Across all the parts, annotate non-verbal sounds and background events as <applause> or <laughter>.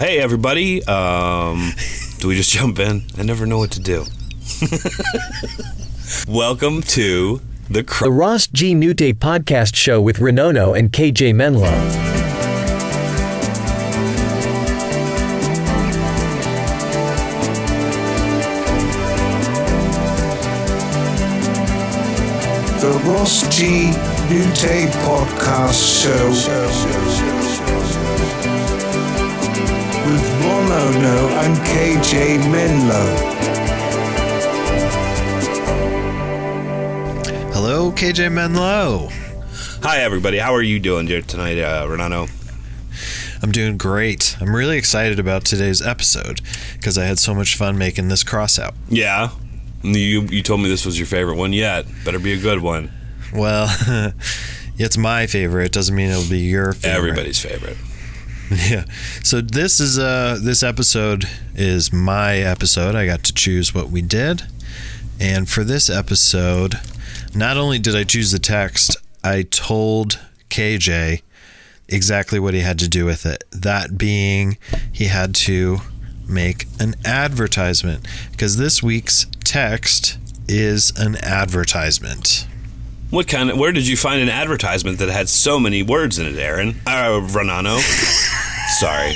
Hey, everybody. Um, do we just jump in? I never know what to do. <laughs> Welcome to the Cr- The Ross G. Nouteé podcast show with Ronono and KJ Menlo. The Ross G. Nouteé Podcast Show with Ronono and KJ Menlo. Hello, KJ Menlo. Hi, everybody. How are you doing here tonight, uh, Ronono? I'm doing great. I'm really excited about today's episode because I had so much fun making this cross out. Yeah. You you told me this was your favorite one yet. Better be a good one. Well, <laughs> it's my favorite. It doesn't mean it'll be your favorite. Everybody's favorite. <laughs> Yeah. So this is uh this episode is my episode. I got to choose what we did. And for this episode, not only did I choose the text, I told KJ exactly what he had to do with it. That being he had to make an advertisement because this week's text is an advertisement. What kind of? Where did you find an advertisement that had so many words in it, Aaron? Uh, Ronono. <laughs> Sorry.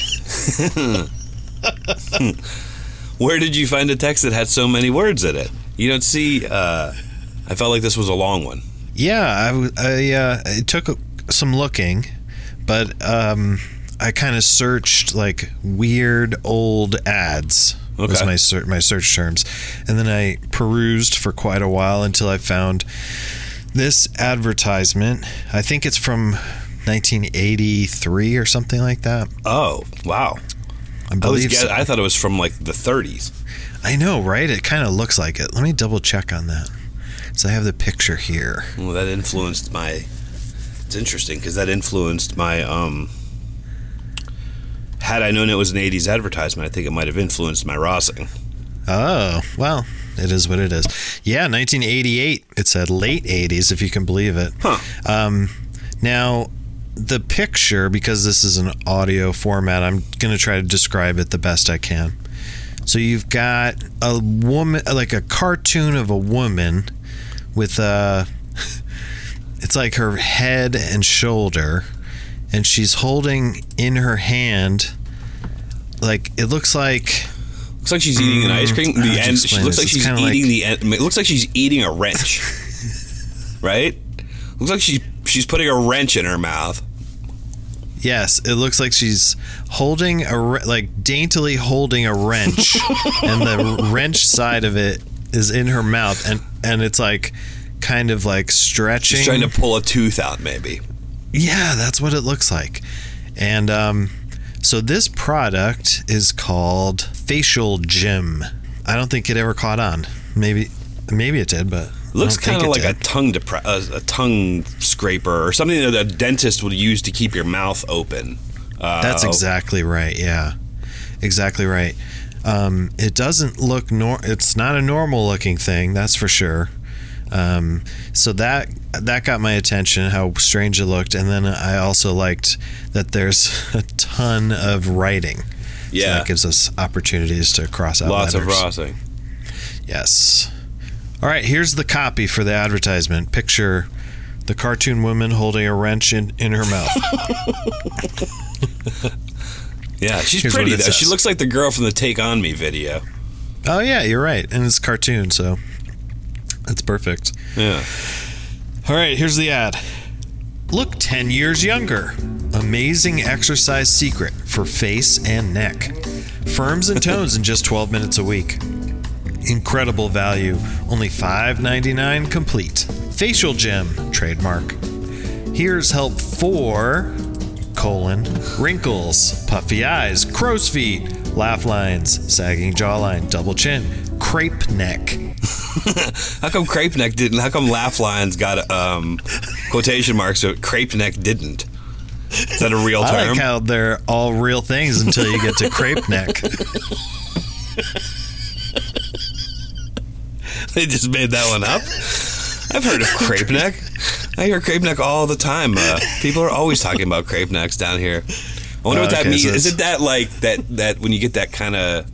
where did you find a text that had so many words in it? You don't see. Uh, I felt like this was a long one. Yeah, I uh, it took some looking, but um, I kind of searched like weird old ads. Was my ser- my search terms, and then I perused for quite a while until I found this advertisement. I think it's from 1983 or something like that. Oh, wow. I I, believe. guess, so. I thought it was from like the 30s. I know, right? It kind of looks like it. Let me double check on that. So I have the picture here. Well, that influenced my. It's interesting because that influenced my. um Had I known it was an 80s advertisement, I think it might have influenced my Rossing. Oh, well, it is what it is. Yeah, 1988. It said late 80s, if you can believe it. Huh. Um, now, the picture, because this is an audio format, I'm going to try to describe it the best I can. So you've got a woman, like a cartoon of a woman with a. <laughs> It's like her head and shoulder, and she's holding in her hand, like it looks like Looks like she's eating an ice cream. Mm, The end. She looks this? like she's eating like- the. End, it looks like she's eating a wrench. <laughs> right. Looks like she's she's putting a wrench in her mouth. Yes, it looks like she's holding a like daintily holding a wrench, <laughs> and the wrench side of it is in her mouth, and and it's like kind of like stretching. She's trying to pull a tooth out, maybe. Yeah, that's what it looks like, and um, so this product is called Facial Gym. I don't think it ever caught on. Maybe maybe it did, but Looks kind of like a tongue depre- a, a tongue scraper or something that a dentist would use to keep your mouth open. Uh, That's exactly right. Yeah, exactly right. Um, it doesn't look nor. It's not a normal looking thing. That's for sure. Um, so that that got my attention. How strange it looked, and then I also liked that there's <laughs> a ton of writing. So Yeah. that gives us opportunities to cross out Lots of letters. Rossing. Yes. All right. Here's the copy for the advertisement. Picture the cartoon woman holding a wrench in, in her mouth. <laughs> Yeah, she's Here's pretty though. She looks like the girl from the Take On Me video. Oh yeah, you're right, and it's cartoon, so that's perfect. Yeah. All right, here's the ad. Look 10 years younger. Amazing exercise secret for face and neck. Firms and tones in just 12 minutes a week. Incredible value, only $5.99 complete. Facial gym, trademark. Here's help for colon wrinkles, puffy eyes, crow's feet, laugh lines, sagging jawline, double chin, crepe neck. How come Crepe Neck didn't? How come Laugh Lines got um, quotation marks, but Crepe Neck didn't? Is that a real I term? like how they're all real things until you get to crepe neck. <laughs> they just made that one up. I've heard of Crepe Neck. I hear Crepe Neck all the time. Uh, people are always talking about Crepe Necks down here. I wonder Oh, what that okay, means. so Is it that like that that when you get that kind of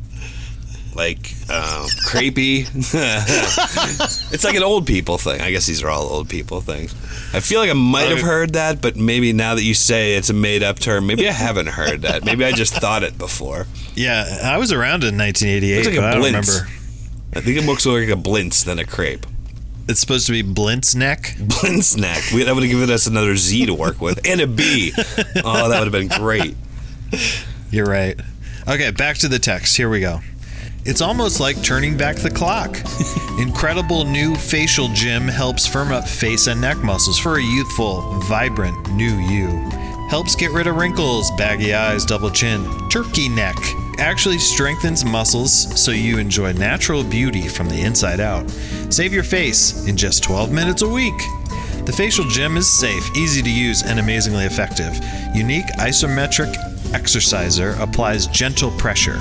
like uh, crepey? <laughs> it's like an old people thing. I guess these are all old people things. I feel like I might have heard that, but maybe now that you say it's a made up term, maybe I haven't heard that. Maybe I just thought it before. Yeah, I was around in 1988, Looks like but I don't remember. I think it looks more like a blintz than a crepe. It's supposed to be blintz neck. Blintz neck. We, that would have given us another Z to work with and a B. Oh, that would have been great. You're right. Okay, back to the text. Here we go. It's almost like turning back the clock. <laughs> Incredible new facial gym helps firm up face and neck muscles for a youthful, vibrant new you. Helps get rid of wrinkles, baggy eyes, double chin, turkey neck. Actually strengthens muscles so you enjoy natural beauty from the inside out. Save your face in just 12 minutes a week. The facial gym is safe, easy to use, and amazingly effective. Unique isometric exerciser applies gentle pressure,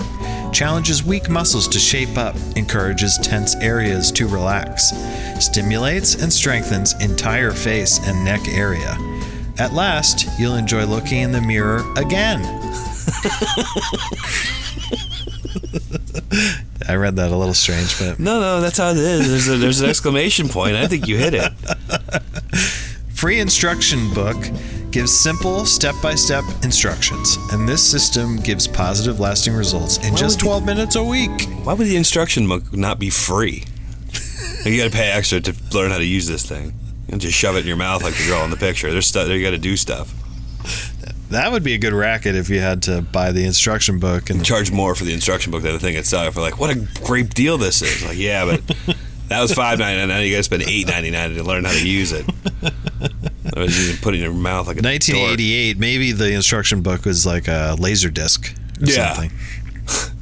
challenges weak muscles to shape up, encourages tense areas to relax, stimulates and strengthens entire face and neck area. At last, you'll enjoy looking in the mirror again. <laughs> I read that a little strange, but No, no, that's how it is. There's, a, there's an exclamation point. I think you hit it. <laughs> Free instruction book gives simple step-by-step instructions, and this system gives positive lasting results in just would you- 12 minutes a week. Why would the instruction book not be free? you got to pay extra to learn how to use this thing. You just shove it in your mouth like the girl in the picture. There's stuff. You got to do stuff. That would be a good racket if you had to buy the instruction book and Charge more for the instruction book than the thing itself. We're like, what a great deal this is. Like, yeah, but <laughs> that was five ninety nine. Now you got to spend eight ninety nine to learn how to use it. Can put it in your mouth like a dork. 1988 maybe the instruction book was like a laser disc or Yeah. something. <laughs>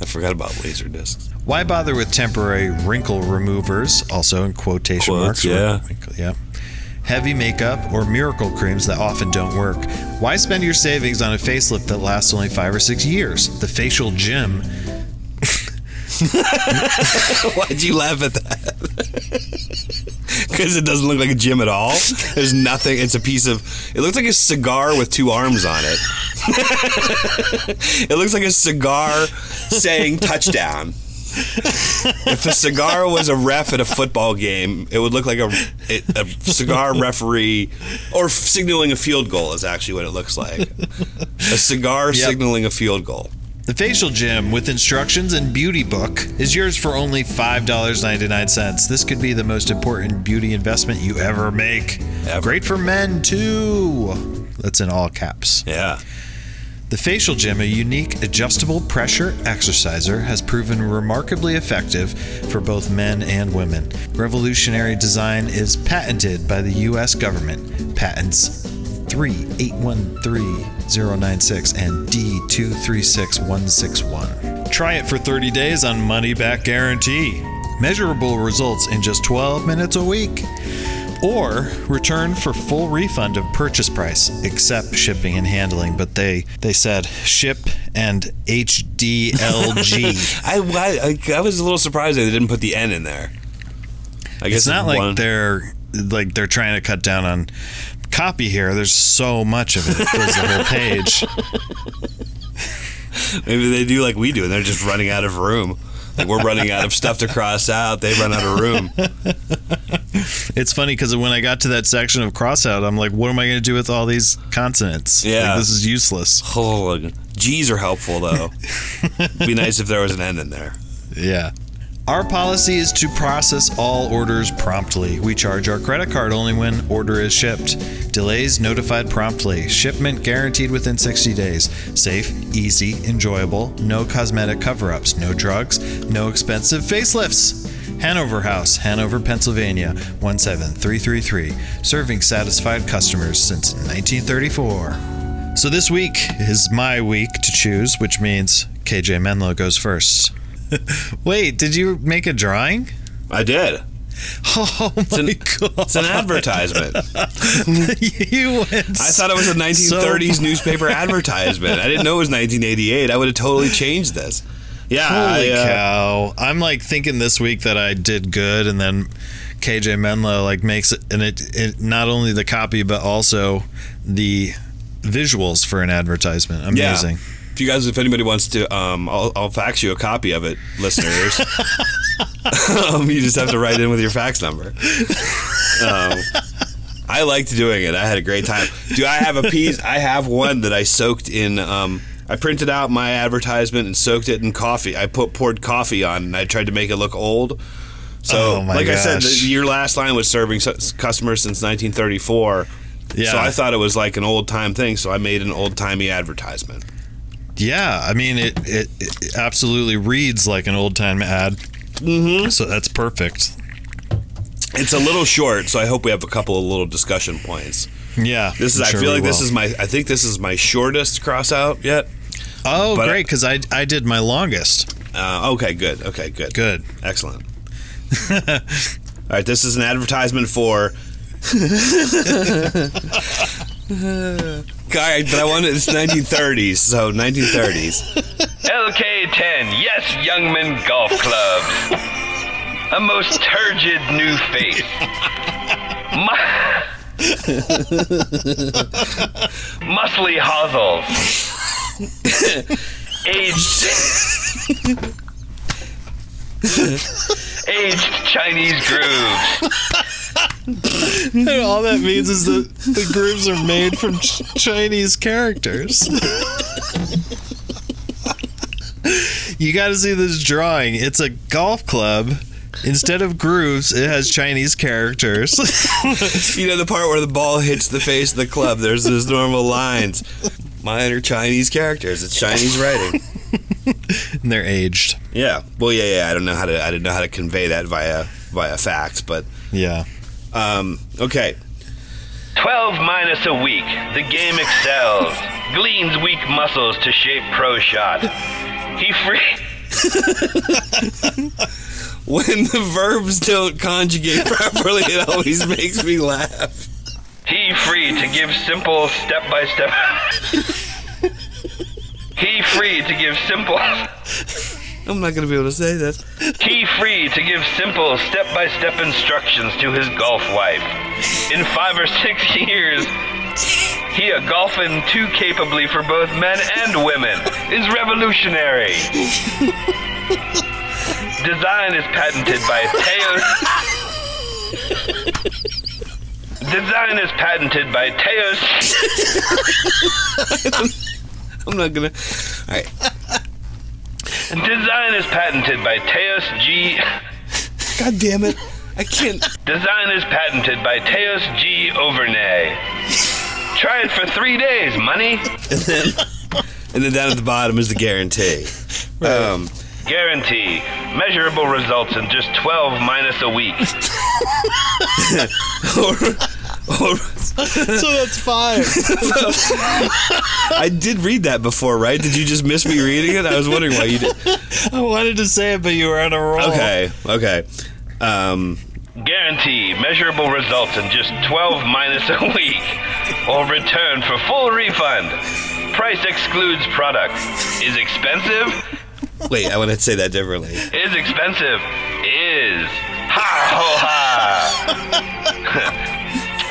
I forgot about laser discs. Why bother with temporary wrinkle removers, also in quotation Quotes, marks? yeah. Wrinkle- yeah. Heavy makeup or miracle creams that often don't work. Why spend your savings on a facelift that lasts only five or six years? The facial gym <laughs> Why'd you laugh at that? <laughs> Because it doesn't look like a gym at all. <laughs> There's nothing. It's a piece of. It looks like a cigar with two arms on it. <laughs> it looks like a cigar saying touchdown. If a cigar was a ref at a football game, it would look like a, a cigar referee or signaling a field goal is actually what it looks like. A cigar Yep. signaling a field goal. The facial gym with instructions and beauty book is yours for only $5.99. This could be the most important beauty investment you ever make. Ever. Great for men too. That's in all caps. Yeah. The facial gym, a unique adjustable pressure exerciser, has proven remarkably effective for both men and women. Revolutionary design is patented by the US government. Patents 3813096 and D236161. Try it for 30 days on money back guarantee. Measurable results in just 12 minutes a week or return for full refund of purchase price except shipping and handling but they they said ship and hdlg <laughs> I, I, I was a little surprised they didn't put the N in there. I guess it's not like one- they're like they're trying to cut down on copy here there's so much of it it fills the whole page maybe they do like we do, and they're just running out of room. Like we're running out of stuff to cross out. They run out of room. it's funny because when i got to that section of cross out, i'm like what am i going to do with all these consonants Yeah. like, this is useless Oh, G's are helpful though. It'd Be nice if there was an N in there. Yeah. Our policy is to process all orders promptly. We charge our credit card only when order is shipped. Delays notified promptly. Shipment guaranteed within 60 days. Safe, easy, enjoyable. No cosmetic cover ups. No drugs. No expensive facelifts. Hanover House, Hanover, Pennsylvania 17333. Serving satisfied customers since 1934. So this week is my week to choose, which means KJ Menlo goes first. <laughs> Wait, did you make a drawing? I did. <laughs> Oh my an- god! It's an advertisement. <laughs> you went. I thought it was a 1930s newspaper advertisement. I didn't know it was 1988. I would have totally changed this. Yeah. Holy I, uh, cow! I'm like thinking this week that I did good, and then KJ Menlo like makes it, and it, it not only the copy but also the visuals for an advertisement. Amazing. If you guys, if anybody wants to, um, I'll, I'll fax you a copy of it, listeners. <laughs> um, you just have to write in with your fax number. Um, I liked doing it. I had a great time. Do I have a piece? I have one that I soaked in. Um, I printed out my advertisement and soaked it in coffee. I put poured coffee on, and I tried to make it look old. So, Oh like I said, the, your last line was serving customers since 1934. Yeah. So I thought it was like an old time thing. So I made an old timey advertisement. Yeah, I mean it, it, it absolutely reads like an old time ad. Mm-hmm. So that's perfect. It's a little short, so I hope we have a couple of little discussion points. Yeah, This is. I'm I sure feel like this is my. I think this is my shortest cross out yet. Oh, but- great! Because I I did my longest. Uh, okay, good. Okay, good. Good. Excellent. <laughs> All right, this is an advertisement for. <laughs> Guy, but I want it. It's 1930s, so 1930s. LK10, yes, Youngman Golf Clubs. A most turgid new face. Mu- <laughs> muscly hosels. Aged. Aged Chinese grooves. <laughs> And all that means is that the grooves are made from ch- Chinese characters. <laughs> you got to see this drawing. It's a golf club. Instead of grooves, it has Chinese characters. <laughs> You know the part where the ball hits the face of the club. There's those normal lines. Mine are Chinese characters. It's Chinese writing. and they're aged. Yeah. Well, yeah, yeah. I don't know how to. I didn't know how to convey that via via fax, but Yeah. Um, okay. 12 minus a week. The game excels. Gleans weak muscles to shape pro shot. He free. <laughs> When the verbs don't conjugate properly, it always makes me laugh. He free to give simple step by step. <laughs> He free to give simple. I'm not gonna be able to say this. He free to give simple step by step instructions to his golf wife. In five or six <laughs> years, he a golfing too capably for both men and women is revolutionary. Design is patented by Teos. Design is patented by Teos. <laughs> I'm not gonna. All right. Design is patented by Teos G. God damn it! I can't. Design is patented by Teos G. Overnay. Try it for three days, money. And then, and then down at the bottom is the guarantee. Um, Guarantee. Measurable results in just 12 minus a week. <laughs> or, or, So that's five. I did read that before, right? Did you just miss me reading it? I was wondering why you did. I wanted to say it, but you were on a roll. Okay, okay. Um, Guarantee. Measurable results in just 12 minus a week. Or return for full refund. Price excludes product. Is expensive? wait, I want to say that differently. Is expensive. Is. Ha ho ha. <laughs>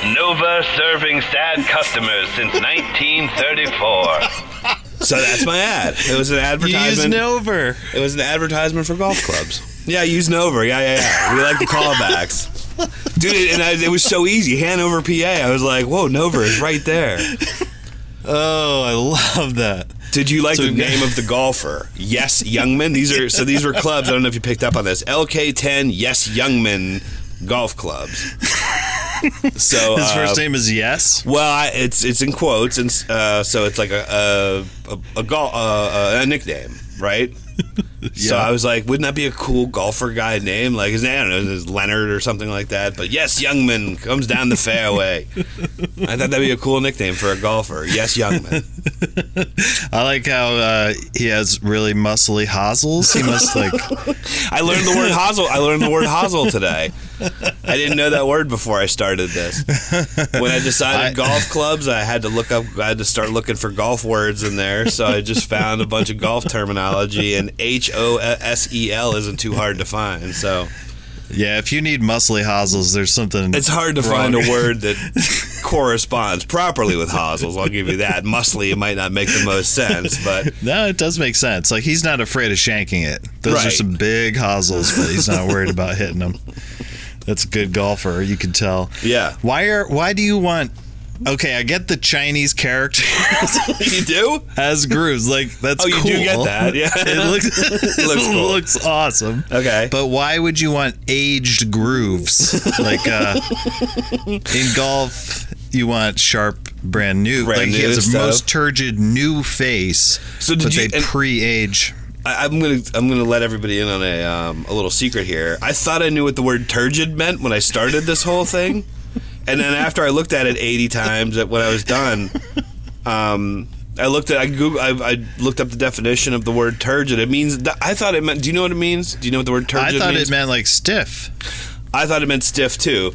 Nova serving sad customers since 1934. <laughs> So that's my ad. It was an You used advertisement. Nover. It was an advertisement for golf clubs. Yeah, use Nover. Yeah, yeah, yeah. We like the callbacks. Dude, it- and I, it was so easy. Hanover, PA. I was like, whoa, Nover is right there. Oh, I love that. Did you like So- the name of the golfer? Yes, Youngman. These are so these were clubs. I don't know if you picked up on this. LK10 Yes Youngman golf clubs. So <laughs> His uh, first name is Yes. Well, I, it's it's in quotes, and uh, so it's like a a a, a, gol- uh, a nickname, right? <laughs> So I was like, wouldn't that be a cool golfer guy name? Like his name, I don't know, his Leonard or something like that. But yes, Youngman comes down the fairway. I thought that'd be a cool nickname for a golfer. Yes, Youngman. <laughs> I like how uh, he has really muscly hosels. He must like. I learned the word hosel. I learned the word hosel today. I didn't know that word before I started this. When I decided I- golf clubs, I had to look up. I had to start looking for golf words in there. So I just found a bunch of golf terminology, and H O S E L isn't too hard to find. So Yeah, if you need muscly hosels, there's something. It's hard to wrong. find a word that corresponds properly with hosels. I'll give you that. Muscly, it might not make the most sense, but No, it does make sense. Like he's not afraid of shanking it. Those are some big hosels, but he's not worried about hitting them. That's a good golfer. You can tell. yeah. Why are? Why do you want? Okay, I get the Chinese characters <laughs> You do? as grooves. Like that's Oh, you cool. do get that, yeah. <laughs> it looks <laughs> it looks cool. looks awesome. Okay. But why would you want aged grooves? like uh, in golf, you want sharp, brand new. Brand like he new has a most turgid new face. So did but you- they pre-age. I, I'm gonna I'm gonna let everybody in on a um, a little secret here. I thought I knew what the word turgid meant when I started this whole thing, and then after I looked at it 80 times at when I was done, um, I looked at I Google I, I looked up the definition of the word turgid. It means I thought it meant. Do you know what it means? Do you know what the word turgid means? I thought means? it meant like stiff. I thought it meant stiff too.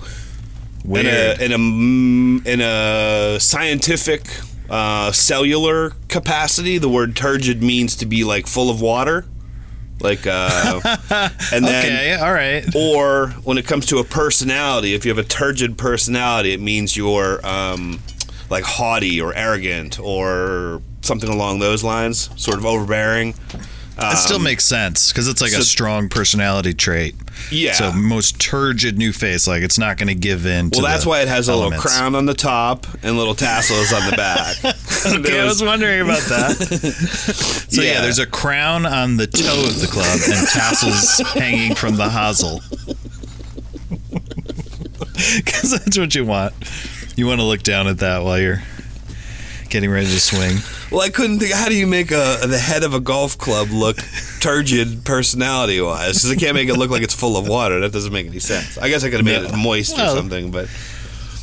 Weird. In a in a mm, in a scientific uh, cellular capacity, the word turgid means to be like full of water, like uh, <laughs> and then. okay, all right. Or when it comes to a personality, if you have a turgid personality, it means you're um, like haughty or arrogant or something along those lines, sort of overbearing. That still makes sense because it's like Um, so- a strong personality trait. Yeah. So most turgid new face, like it's not going to give in. To well, that's why it has a little crown on the top and little tassels on the back. <laughs> Okay, There I was- was wondering about that. <laughs> so yeah. Yeah. there's a crown on the toe of the club and tassels <laughs> hanging from the hosel. Because that's what you want. You want to look down at that while you're getting ready to swing. Well, I couldn't think. How do you make a the head of a golf club look turgid personality wise? Because I can't make it look like it's full of water. That doesn't make any sense. I guess I could have made No. it moist Well- or something, but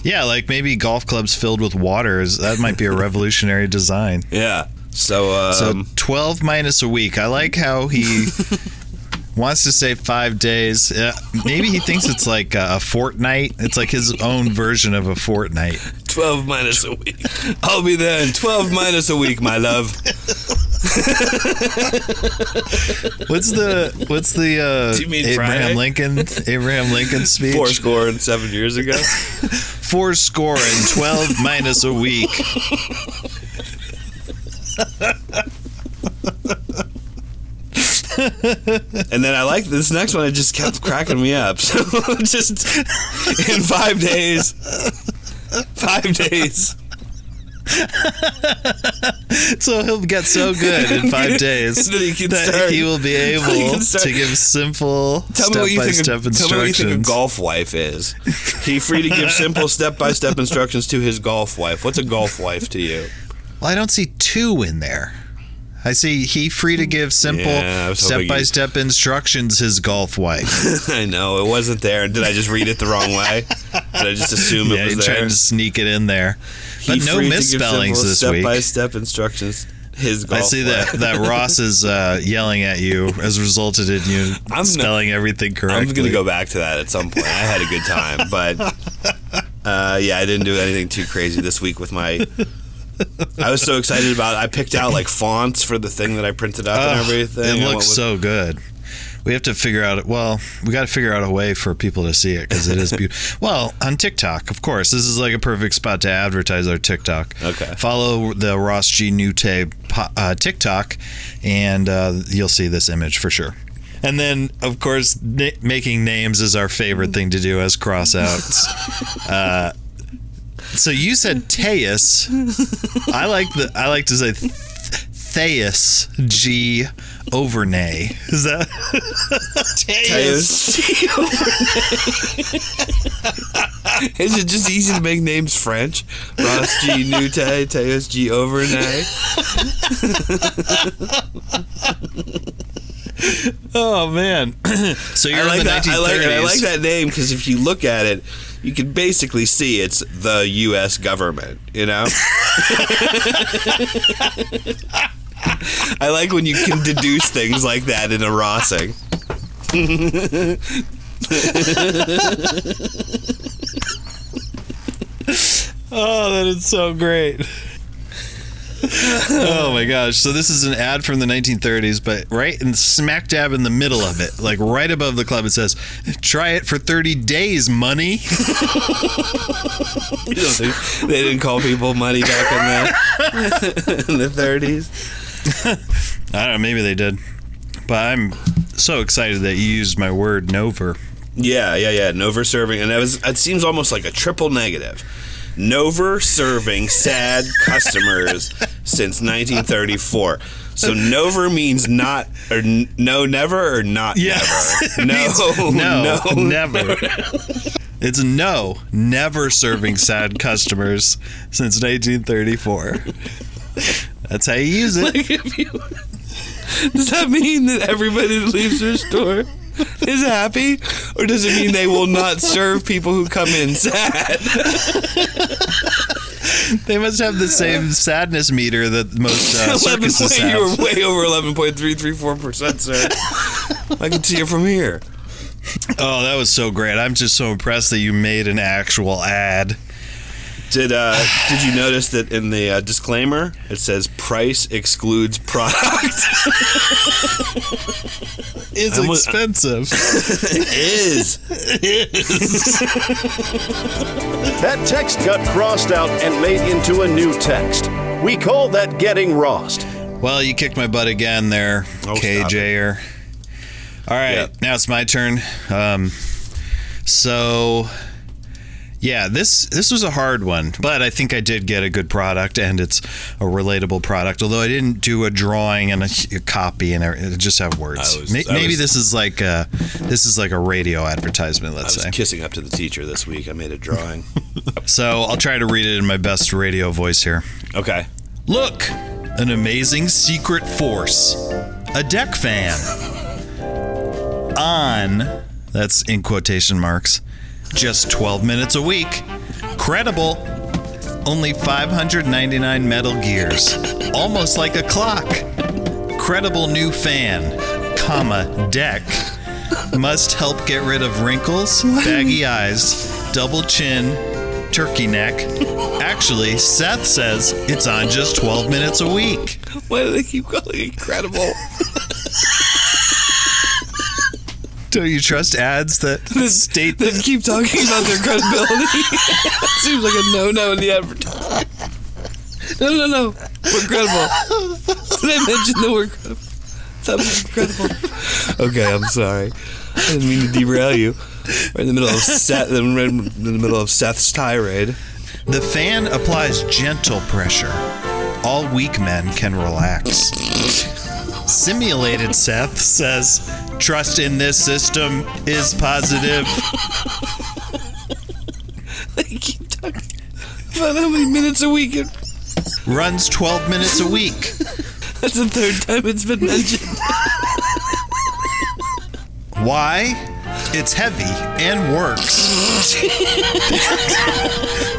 Yeah, like maybe golf clubs filled with water is that might be a revolutionary design. yeah. So, um, So 12 minus a week. I like how he <laughs> wants to say five days. Uh, maybe he thinks it's like a fortnight. It's like his own version of a fortnight. twelve minus a week. I'll be there in twelve minus a week, my love. What's the what's the uh, Do you mean Abraham Friday? Lincoln Abraham Lincoln speech? Four score and seven years ago. Four score and 12 minus a week. <laughs> And then I like this next one. It just kept cracking me up. <laughs> So just in five days, five days. So he'll get so good in five <laughs> days That he that start- he will be able to give simple Tell me what you think. step-by-step Of, tell me what you think a golf wife is. He free to give simple step-by-step instructions to his golf wife. What's a golf wife to you? Well, I don't see two in there. I see he free to give simple Yeah, I was hoping step by step instructions his golf wife. <laughs> I know it wasn't there. Did I just read it the wrong way? Did I just assume yeah, it he was tried there? to sneak it in there. But He no free to give misspellings simple this step-by-step instructions. His golf I see wife. that that Ross is uh, yelling at you has resulted in you I'm spelling everything correctly. I'm going to go back to that at some point. I had a good time, but uh, yeah, I didn't do anything too crazy this week with my. I was so excited about. I picked out like fonts for the thing that I printed up and everything. It looks so good. We have to figure out. Well, we got to figure out a way for people to see it because it is beautiful. <laughs> well, on TikTok, of course, this is like a perfect spot to advertise our TikTok. Okay. Follow the Ross G po- uh, TikTok, and uh, you'll see this image for sure. And then, of course, na- making names is our favorite thing to do as crossouts. <laughs> uh, so you said Teus. I like the. I like to say. Th- Theus G Overnay. Is that Teus? <laughs> Is it just easy to make names French? Ross G. Nouteé, Teos G. Overnay. Oh man! <clears throat> so you're I like in the that. 1930s. I like, I like that name because if you look at it, you can basically see it's the U.S. government. You know. <laughs> I like when you can deduce things like that in a Rossing. <laughs> Oh, that is so great. Oh my gosh. So this is an ad from the 1930s, but right in smack dab in the middle of it, like right above the club, it says, try it for 30 days, money. <laughs> You don't think they didn't call people money back in the <laughs> in the 30s? I don't know, maybe they did. But I'm so excited that you used my word Nover. Yeah, yeah, yeah. Nover serving, and it was. It seems almost like a triple negative. Nover serving sad customers since 1934. So Nover means not or n- no never or not Yes. never. <laughs> No, No, no, never. It's no, never serving sad customers since 1934. That's how you use it. Like you, does that mean that everybody that leaves their store <laughs> is happy, or does it mean they will not serve people who come in sad? <laughs> They must have the same sadness meter that most uh, <laughs> circuses point, you have. were way over eleven point three three four percent, sir. I can see it from here. Oh, that was so great. I'm just so impressed that you made an actual ad. Did uh, did you notice that in the uh, disclaimer it says price excludes product? <laughs> is I'm with- expensive. <laughs> it is. That text got crossed out and made into a new text. We call that getting lost. well, you kicked my butt again there, Oh, KJer. All right, Yep. now it's my turn. Um, so, yeah, this this was a hard one, but I think I did get a good product, and it's a relatable product. Although I didn't do a drawing and a, a copy, and everything, just have words. I was- Ma- I Maybe was- this is like a, this is like a radio advertisement. Let's was say. kissing up to the teacher this week. I made a drawing. <laughs> So I'll try to read it in my best radio voice here. Okay. Look, an amazing secret force. A deck fan. <laughs> On, that's in quotation marks, just 12 minutes a week. Credible. Only 599 metal gears. Almost like a clock. Credible new fan, comma, deck. Must help get rid of wrinkles, <laughs> baggy eyes, double chin, turkey neck. Actually, Seth says it's on just 12 minutes a week. Why do they keep calling it incredible? <laughs> Don't you trust ads that <laughs> the, state They that? keep talking about their credibility. <laughs> Seems like a no-no in the advertising. No, no, no. We're credible. Did I mention that we're credible? That was incredible. Okay, I'm sorry. I didn't mean to derail you. We're in the middle of Seth, in the middle of Seth's tirade. The fan applies gentle pressure. All weak men can relax. Simulated Seth says, trust in this system is positive. <laughs> They keep talking about how many minutes a week. It, Runs 12 minutes a week. <laughs> that's the third time it's been mentioned. Why? It's heavy and works. <laughs>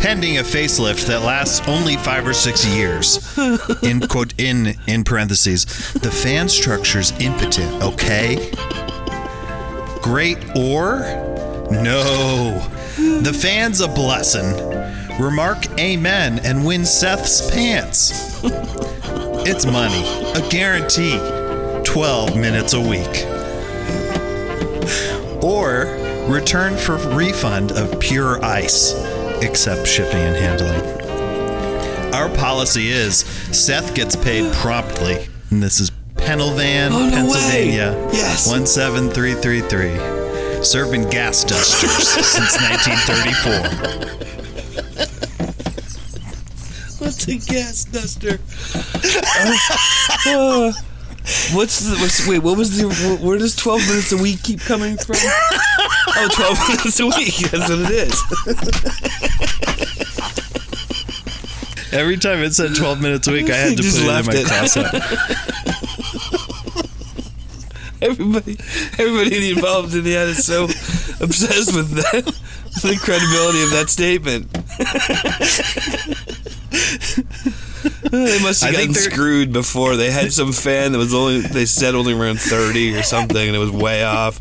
Pending a facelift that lasts only five or six years. <laughs> In quote in in parentheses, the fan structure's impotent, okay? Great or? No. The fan's a blessing. Remark amen and win Seth's pants. It's money, a guarantee. 12 minutes a week or return for refund of pure ice, except shipping and handling. Our policy is Seth gets paid <gasps> promptly, and this is Pennsylvania, Oh, no Pennsylvania, way. Yes. 17333, serving gas dusters <laughs> since 1934. What's a gas duster? <laughs> Uh, what's the what's, wait? What was the where does twelve minutes a week keep coming from? <laughs> Oh, 12 <laughs> minutes a week. That's what it is. Every time it said 12 minutes a week, I had <laughs> to put it in my it. cross-out. <laughs> Everybody, everybody involved in the ad is so obsessed with that, the credibility of that statement. they must have gotten screwed before. They had some fan that was only they said only around thirty or something, and it was way off.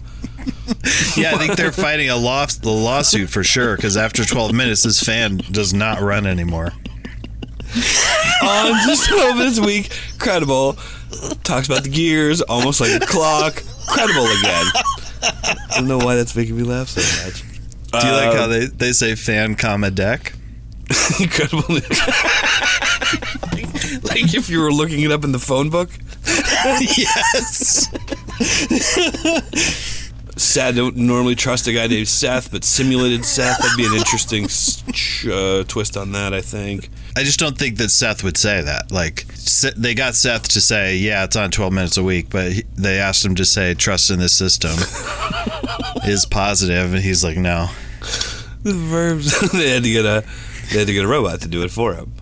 <laughs> Yeah, I think they're fighting a law the lawsuit for sure because after 12 minutes, this fan does not run anymore. on just 12 minutes a week. Credible. Talks about the gears, almost like a clock. Credible again. I don't know why that's making me laugh so much. Do you like how uh, they, they say fan, comma, deck? <laughs> Incredible. <laughs> like if you were looking it up in the phone book. yes. Sad don't normally trust a guy named Seth, but simulated Seth. That'd be an interesting uh, twist on that, I think. I just don't think that Seth would say that. Like, they got Seth to say, yeah, it's on 12 minutes a week, but he, they asked him to say, trust in this system <laughs> is positive, and he's like, no. The verbs. <laughs> they had to get a they had to get a robot to do it for him.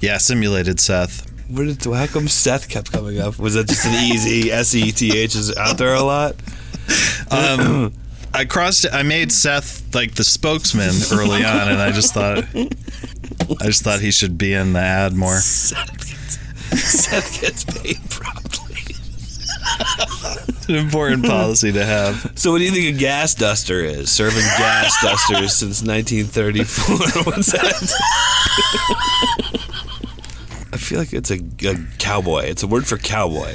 Yeah, simulated Seth. Where did how come Seth kept coming up? Was that just an easy S E T H is out there a lot? Um, I crossed. I made Seth like the spokesman early on, and I just thought, I just thought he should be in the ad more. Seth gets, Seth gets paid. It's an important policy to have. So what do you think a gas duster is? Serving gas dusters since 1934. <laughs> What's that? I feel like it's a, a cowboy. It's a word for cowboy.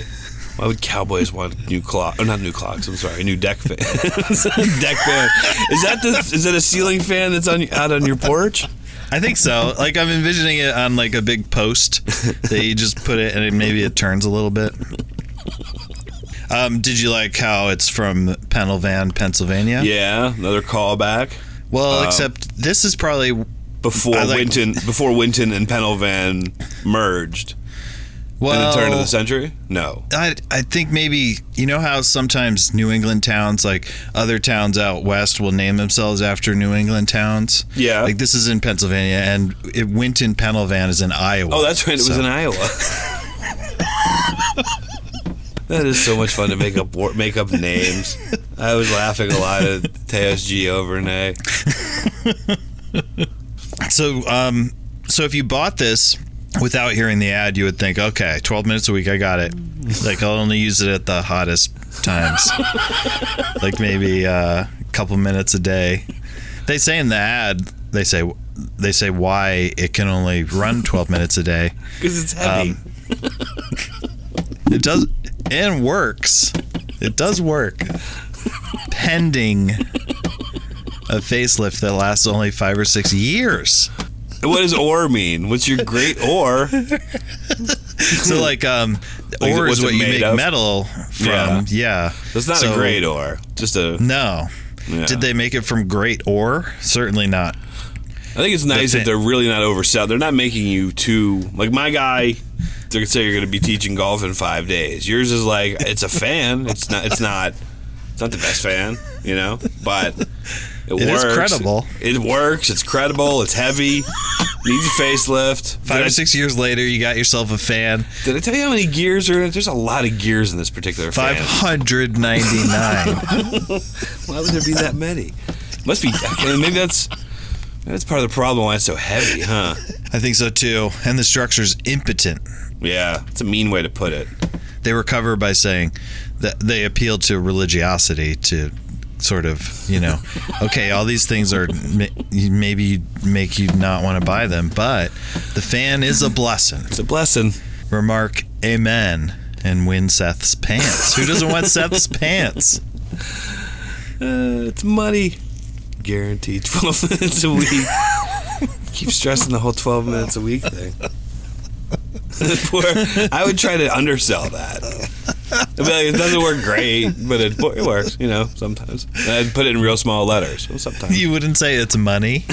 Why would cowboys want new clock? Or not new clocks. I'm sorry, A new deck fans. <laughs> deck fan. Is that the? Is that a ceiling fan that's on out on your porch? I think so. Like I'm envisioning it on like a big post that you just put it and it, maybe it turns a little bit. Um, did you like how it's from Pennsylvania, Pennsylvania? Yeah, another callback. Well, except this is probably Before like- Winton, before Winton and Pennsylvan merged well. in the turn of the century. No. I, I think maybe you know how sometimes New England towns like other towns out west will name themselves after New England towns. Yeah. like this is in Pennsylvania and it Winton Pennsylvania is in Iowa. Oh, that's right. It was in Iowa. <laughs> that is so much fun to make up make up names. I was laughing a lot at Teos G Overnay. <laughs> So, um, so if you bought this without hearing the ad, you would think, okay, 12 minutes a week, I got it. Like I'll only use it at the hottest times, <laughs> like maybe uh, a couple minutes a day. They say in the ad, they say they say why it can only run 12 minutes a day. Because it's heavy. Um, <laughs> It does and works. It does work. Pending a facelift that lasts only five or six years. What does ore mean? What's your great ore? So like um Like, ore is what you make of? metal from. Yeah. It's not So- a great ore. Just a. No. Yeah. Did they make it from great ore? Certainly not. I think it's nice The that they're really not oversell. They're not making you too like my guy. They could say you're going to be teaching golf in five days. Yours is like it's a fan. It's not. It's not. It's not the best fan, you know. But it, It is works. credible. It works. It's credible. It's heavy. Needs a facelift. Five did, or I, s't years later, you got yourself a fan. did I tell you how many gears are in it? There's a lot of gears in this particular 599. fan. hundred ninety nine. <laughs> Why would there be that many? Must be. Maybe that's. Maybe that's part of the problem why it's so heavy, huh? I think so too. And the structure's impotent. Yeah, it's a mean way to put it. they recover by saying that they appeal to religiosity to sort of you know okay all these things are maybe make you not want to buy them but the fan is a blessing It's a blessing. remark amen and win seth's pants who doesn't want seth's <laughs> pants Uh, it's money. Guaranteed 12 <laughs> minutes a week. Keep stressing the whole 12 minutes a week thing. <laughs> Poor, I would try to undersell that. I'd be like, it doesn't work great, but it, it works, you know, sometimes. And I'd put it in real small letters. Sometimes. you wouldn't say it's money <laughs>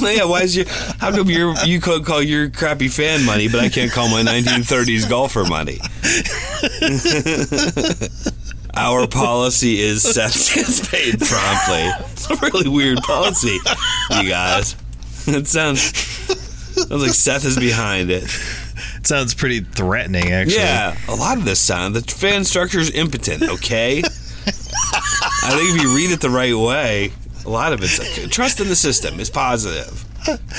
Well, yeah, why is your, how come your, you could call your crappy fan money, but I can't call my 1930s golfer money? <laughs> Our policy is Seth gets paid promptly. It's a really weird policy, you guys. It sounds sounds like Seth is behind it. Sounds pretty threatening actually Yeah, a lot of this sound. The fan structure is impotent. Okay, I think if you read it the right way, a lot of it's trust in the system is positive,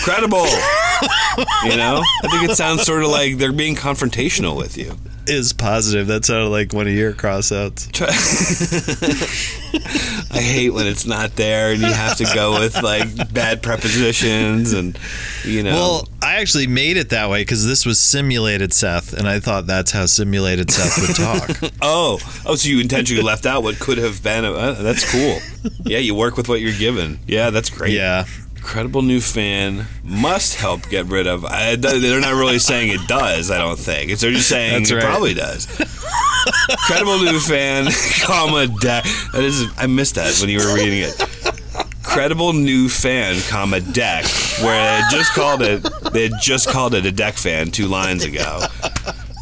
credible. You know, I think it sounds sort of like they're being confrontational with you. is positive. That sounded like one of your crossouts. <laughs> I hate when it's not there and you have to go with like bad prepositions and you know. Well, I actually made it that way because this was simulated Seth, and I thought that's how simulated Seth would talk. <laughs> oh, oh, so you intentionally left out what could have been. Uh, that's cool. Yeah, you work with what you're given. Yeah, that's great. yeah. Incredible new fan must help get rid of. Uh, I, they're not really saying it does. I don't think. It's they're just saying That's it probably does. Incredible new fan, <laughs> comma deck. That is. I missed that when you were reading it. Credible new fan, comma deck, where they had just called it. They had just called it a deck fan two lines ago.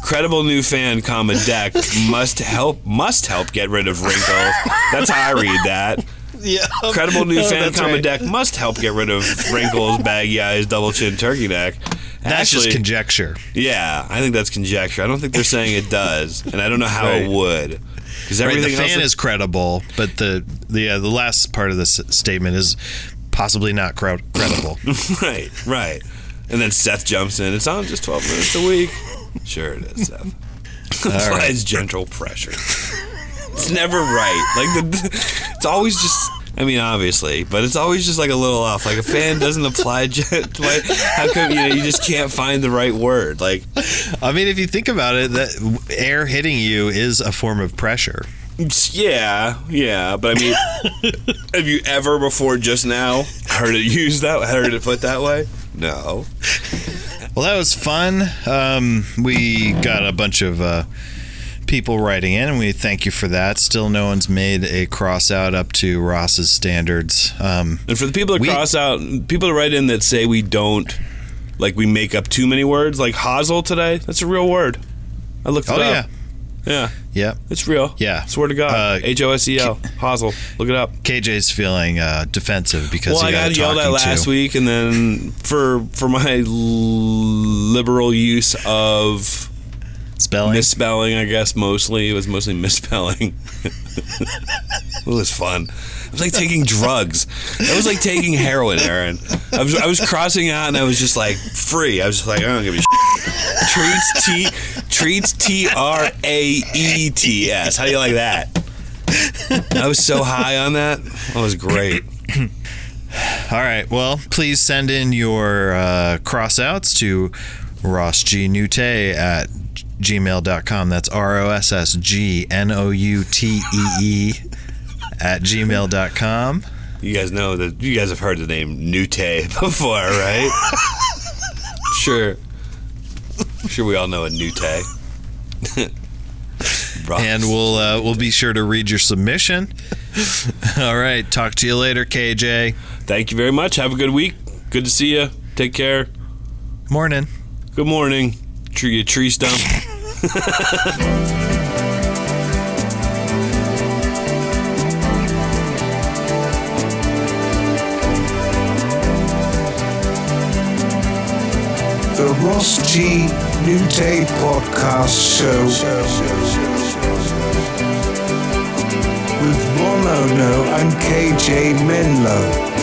Credible new fan, comma deck must help must help get rid of wrinkles. That's how I read that. <laughs> Yeah. Credible new Oh, fan that's comma right. deck must help get rid of wrinkles, baggy eyes, double chin, turkey neck. That's just conjecture. yeah, I think that's conjecture. I don't think they're saying it does, and I don't know how it would. Because Right, everything the fan else is credible, but the the uh, the last part of this statement is possibly not cre- credible. <laughs> right, right. And then Seth jumps in. It's on just twelve minutes a week. Sure, it is, Seth. Applies gentle pressure. It's never right. Like the, it's always just. I mean, obviously, but it's always just like a little off. Like a fan doesn't apply. <laughs> How come you know you just can't find the right word? Like, I mean, if you think about it, that air hitting you is a form of pressure. yeah, yeah. But I mean, <laughs> have you ever before just now heard it used that? Heard it put that way? No. Well, that was fun. Um, we got a bunch of uh, people writing in, and we thank you for that. Still, no one's made a cross out up to Ross's standards. Um, And for the people that We- cross out, people that write in that say we don't, like we make up too many words, like hosel today, that's a real word. I looked it oh up. yeah, Yeah, yeah. it's real. Yeah. Swear to God. Uh, H O S E L. Hosel. Look it up. KJ's feeling uh, defensive because Well, he I got, got yelled at last to. week, and then for for my liberal use of Spelling. misspelling, I guess mostly it was mostly misspelling. <laughs> it was fun. It was like taking drugs. It was like taking heroin, Aaron. I was I was crossing out, and I was just like free. I was just like, I don't give a shit. Treats T treats T R A E T S. How do you like that? I was so high on that. That was great. All right. Well, please send in your uh, crossouts to rossgnoutee at gmail.com. That's R O S S G N O U T E E at gmail.com. You guys know that you guys have heard the name Nouteé <laughs> before, right? sure. Sure we all know a Nouteé. <laughs> Ross. And we'll uh, we'll be sure to read your submission. <laughs> All right. Talk to you later, KJ. Thank you very much. Have a good week. Good to see you. Take care. Morning. Good morning. Tree, tree stump. <laughs> The Ross G. Nouteé Podcast Show. With Ronono and KJ Menlo.